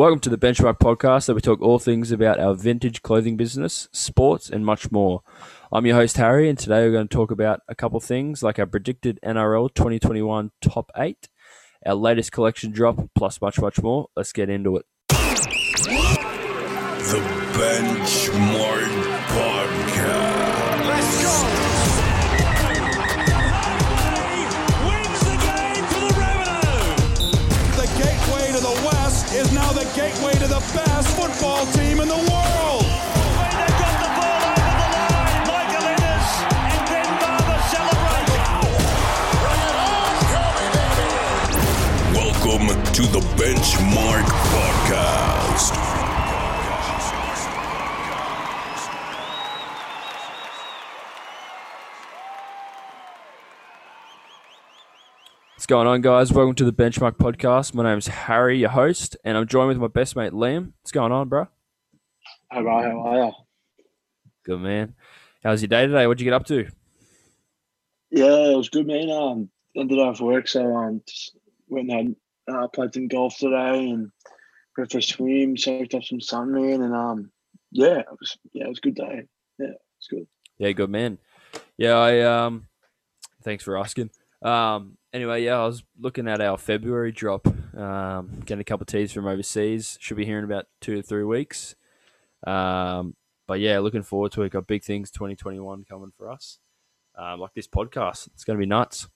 Welcome to the Benchmark Podcast, where we talk all things about our vintage clothing business, sports, and much more. I'm your host, Harry, and today we're going to talk about a couple things like our predicted NRL 2021 top eight, our latest collection drop, plus much, much more. Let's get into it. The Benchmark to the Benchmark Podcast. What's going on, guys? Welcome to the Benchmark Podcast. My name's Harry, your host, and I'm joined with my best mate, Liam. What's going on, bro? Hey, bro, how are you? Good, man. How's your day today? What'd you get up to? Yeah, it was good, man. Um, ended off work, so um, just went and had, uh, played some golf today and went for a swim, soaked up some sun, man, and um, yeah, it was yeah, it was a good day. Yeah, it's good. Yeah, good man. Yeah, I um thanks for asking. Um anyway, yeah, I was looking at our February drop. Um getting a couple of teas from overseas. Should be here in about two to three weeks. Um but yeah, looking forward to it. Got big things twenty twenty one coming for us. Um, like this podcast. It's gonna be nuts.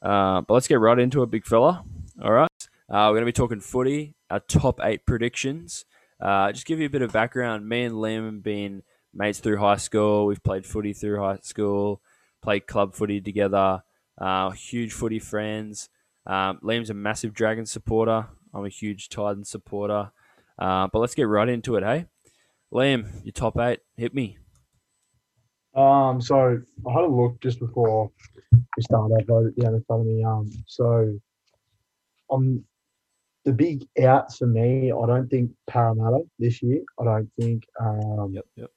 Uh, but let's get right into it, big fella. All right. Uh, we're gonna be talking footy, our top eight predictions. Uh, just give you a bit of background. Me and Liam have been mates through high school. We've played footy through high school, played club footy together. Uh, huge footy friends. Um, Liam's a massive Dragon supporter. I'm a huge Titan supporter. Uh, but let's get right into it, hey? Liam, your top eight. Hit me. Um, so I had a look just before we started. I wrote it down in front of me. Um, so on the big outs for me, I don't think Parramatta this year. I don't think, um, Yep, yep.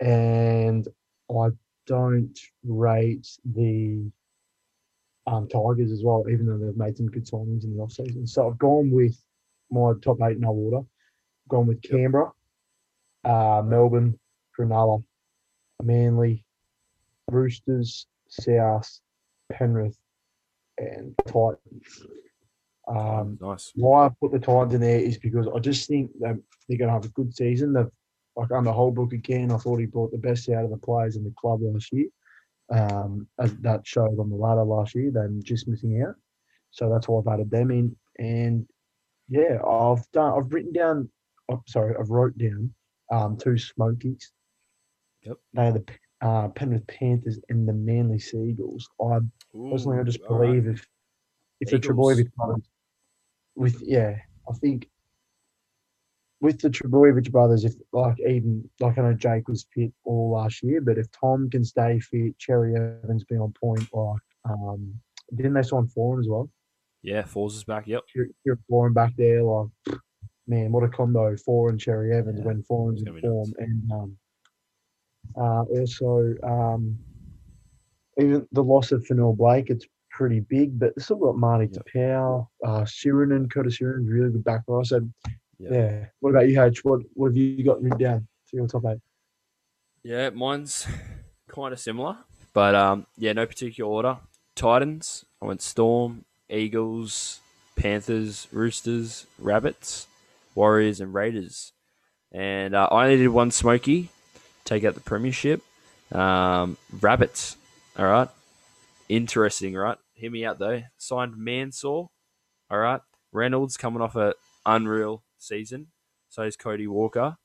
and I don't rate the um, Tigers as well, even though they've made some good signings in the off season. So I've gone with my top eight no order. I've gone with Canberra, uh, Melbourne, Cronulla, Manly, Roosters, South, Penrith, and Titans. Um, nice. why I put the Titans in there is because I just think that they're going to have a good season. They've like under Holbrook again. I thought he brought the best out of the players in the club last year. Um, as that showed on the ladder last year, them just missing out. So that's why I've added them in. And yeah, I've done. I've written down. Oh, sorry, I've wrote down um, two Smokies. Yep. They are the uh, Penrith Panthers and the Manly Seagulls. I personally, I just Ooh, all right. believe if if the Eagles. Trbojevic brothers, with yeah, I think with the Trbojevic brothers, if like even like I know Jake was fit all last year, but if Tom can stay fit, Cherry Evans be on point, like um, didn't they sign Foran as well? Yeah, Falls is back. Yep. You're Foran back there, like man, what a combo! Four and Cherry Evans Yeah, when it's in form, nuts. and um, uh, also um, even the loss of Fonua-Blake, it's pretty big, but still got Marty. Taupau, uh, Sironen, Curtis Sironen, really good back row. So Yep. yeah, what about you, H? What what have you got written down for your top eight? Yeah, mine's kind of similar, but um, yeah, no particular order. Titans. I went Storm, Eagles, Panthers, Roosters, Rabbits, Warriors, and Raiders. And uh, I only did one Smoky, take out the premiership. Um, Rabbits. All right, interesting, right? Hear me out though. Signed Mansour. All right, Reynolds coming off a unreal season. So is Cody Walker.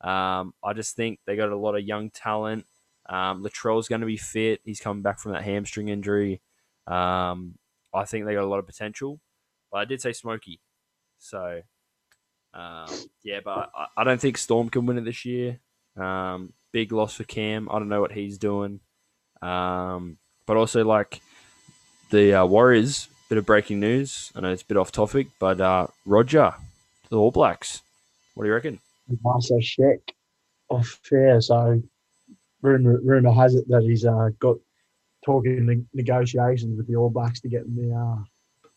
Um, I just think they got a lot of young talent. Um, Latrell's going to be fit. He's coming back from that hamstring injury. Um, I think they got a lot of potential. But I did say Smoky. So, um, yeah, but I, I don't think Storm can win it this year. Um, big loss for Cam. I don't know what he's doing. Um, but also, like, the uh, Warriors, bit of breaking news. I know it's a bit off topic, but uh, Roger, to the All Blacks. What do you reckon? Marcel Sheck off fair. So rumor, rumor has it that he's uh, got talking ne- negotiations with the All Blacks to get in the uh,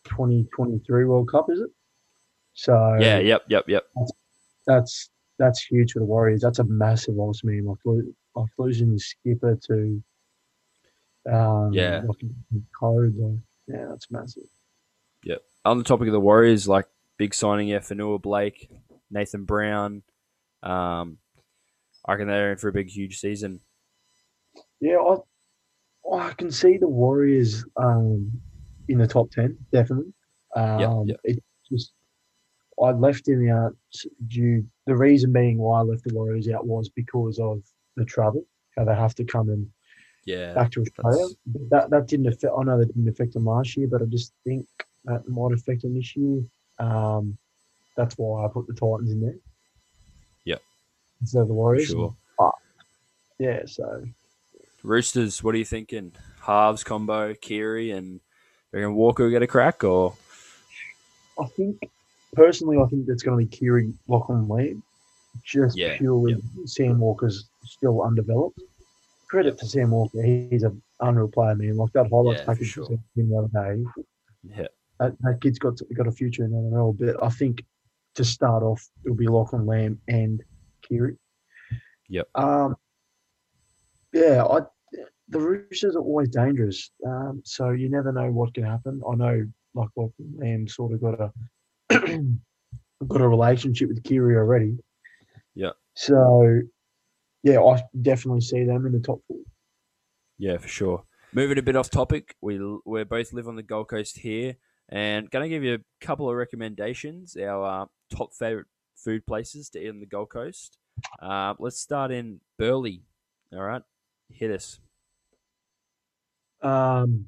2023 World Cup, is it? So Yeah, yep, yep, yep. that's that's huge for the Warriors. That's a massive loss, man. Like, lo- like losing the skipper to um, Yeah. like code. Like, yeah, that's massive. Yep. On the topic of the Warriors, like big signing, yeah, Fonua-Blake, Nathan Brown. Um, I reckon they're in for a big, huge season. Yeah, I I can see the Warriors um, in the top ten definitely. Um, yep. It just I left in out due. The reason being why I left the Warriors out was because of the travel. How they have to come and Yeah, back to Australia. That that didn't affect. I know that didn't affect them last year, but I just think that might affect them this year. Um, that's why I put the Titans in there. Yep. Instead of the Warriors. sure. Yeah. So Roosters, what are you thinking? Halves combo, Keary, and reckon Walker will get a crack, or I think personally, I think that's going to be Keary Lachlan Lam. Just Yeah, purely Sam Walker's still undeveloped. Credit to Sam Walker, he's an unreal player, man. Like that highlights Yeah, for package sure. seen the other day. yeah, that, that kid's got got a future in the NRL. But I think to start off, it'll be Lachlan Lam and Keary. Yep. Um. Yeah, I the Roosters are always dangerous. Um. So you never know what can happen. I know, like Lachlan Lam sort of got a got a relationship with Keary already. Yeah. So, yeah, I definitely see them in the top four. yeah, for sure. Moving a bit off topic, we we both live on the Gold Coast here, and going to give you a couple of recommendations. Our uh, top favorite food places to eat on the Gold Coast. Uh, let's start in Burleigh. All right, hit us. Um,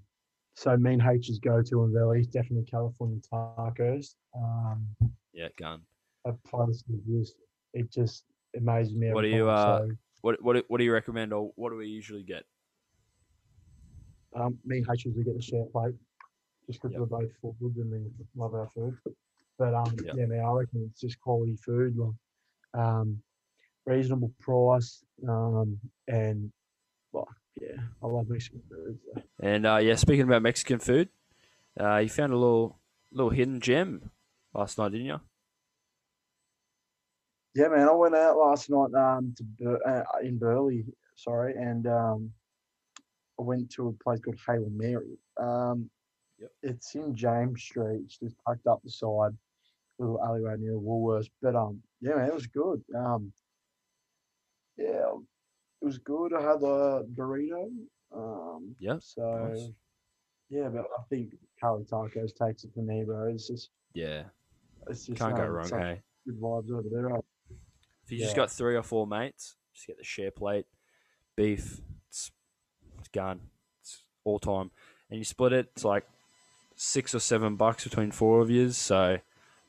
so Mean H's go to in Valley, definitely California tacos. Um, Yeah, gun. that place is just it just amazes me. What do you, time. uh, So, What what what do you recommend, or what do we usually get? um, me and H usually get the share plate just because Yep. we're both full good and we love our food. But um, Yep. yeah, man, I reckon it's just quality food, like, um, reasonable price, um, and well, yeah, I love Mexican food. So. And uh, yeah, speaking about Mexican food, uh, you found a little little hidden gem last night, didn't you? Yeah, man, I went out last night um to Bur- uh, in Burleigh, sorry, and um I went to a place called Hail Mary. Um, Yep. it's in James Street. It's just tucked up the side, little alleyway near Woolworths. But um, yeah, man, it was good. Um, yeah, it was good. I had a burrito. Um, Yeah, so nice. yeah, but I think curry tacos takes it for me, bro. It's just Yeah, it's just can't go um, wrong. Hey, good vibes over there. right? If you just got three or four mates, just get the share plate, beef. It's it's gone. It's all time, and you split it. It's like six or seven bucks between four of you. So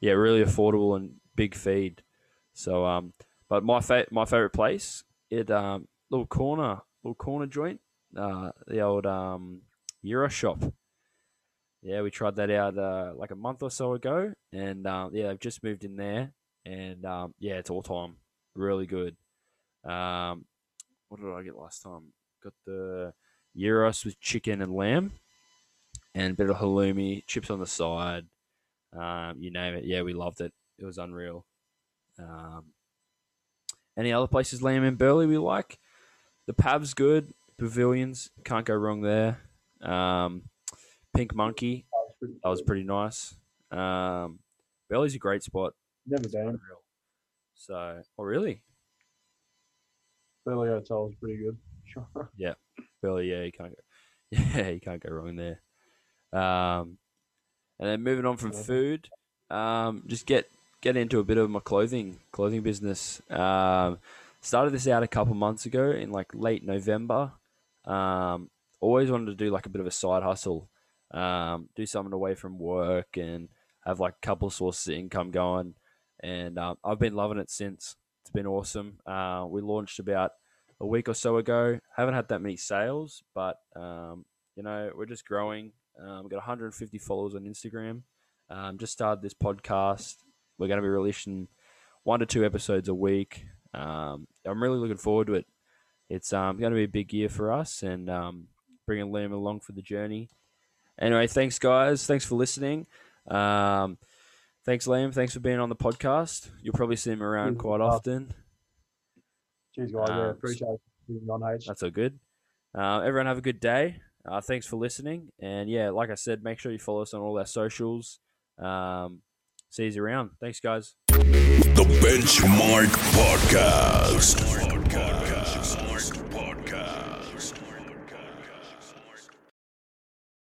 yeah, really affordable and big feed. So um, but my fa- my favorite place, it um little corner little corner joint, uh the old um Euro shop. Yeah, we tried that out uh, like a month or so ago, and um, yeah, they've just moved in there, and um, yeah, it's all time, really good. Um, what did I get last time? Got the gyros with chicken and lamb, and a bit of halloumi, chips on the side. Um, you name it. Yeah, we loved it. It was unreal. Um, any other places, lamb in Burleigh, we like? The Pav's good. Pavilions can't go wrong there. Um, Pink Monkey that was pretty nice. Um, Burleigh's a great spot. Never been. unreal. So, oh really? Burleigh Hotel was pretty good. Sure. Yeah. Burleigh, yeah, you can't go. Yeah, you can't go wrong there. Um, and then moving on from food, um, just get get into a bit of my clothing clothing business. Um, started this out a couple months ago in like late November. Um, always wanted to do like a bit of a side hustle, um, do something away from work and have like a couple sources of income going. And um, I've been loving it since. It's been awesome. Uh, we launched about a week or so ago. Haven't had that many sales, but um, you know we're just growing. Um, got 150 followers on Instagram. Um, just started this podcast. We're going to be releasing one to two episodes a week. Um, I'm really looking forward to it. It's um, going to be a big year for us, and bringing Liam along for the journey. Anyway, thanks guys. Thanks for listening. Um, Thanks, Liam. Thanks for being on the podcast. You'll probably see him around Cheers, quite often. Cheers, guys. yeah, Um, appreciate being on age. That's all good. Uh, everyone have a good day. Uh, thanks for listening. And yeah, like I said, make sure you follow us on all our socials. Um, see you around. Thanks, guys. The Benchmark Podcast.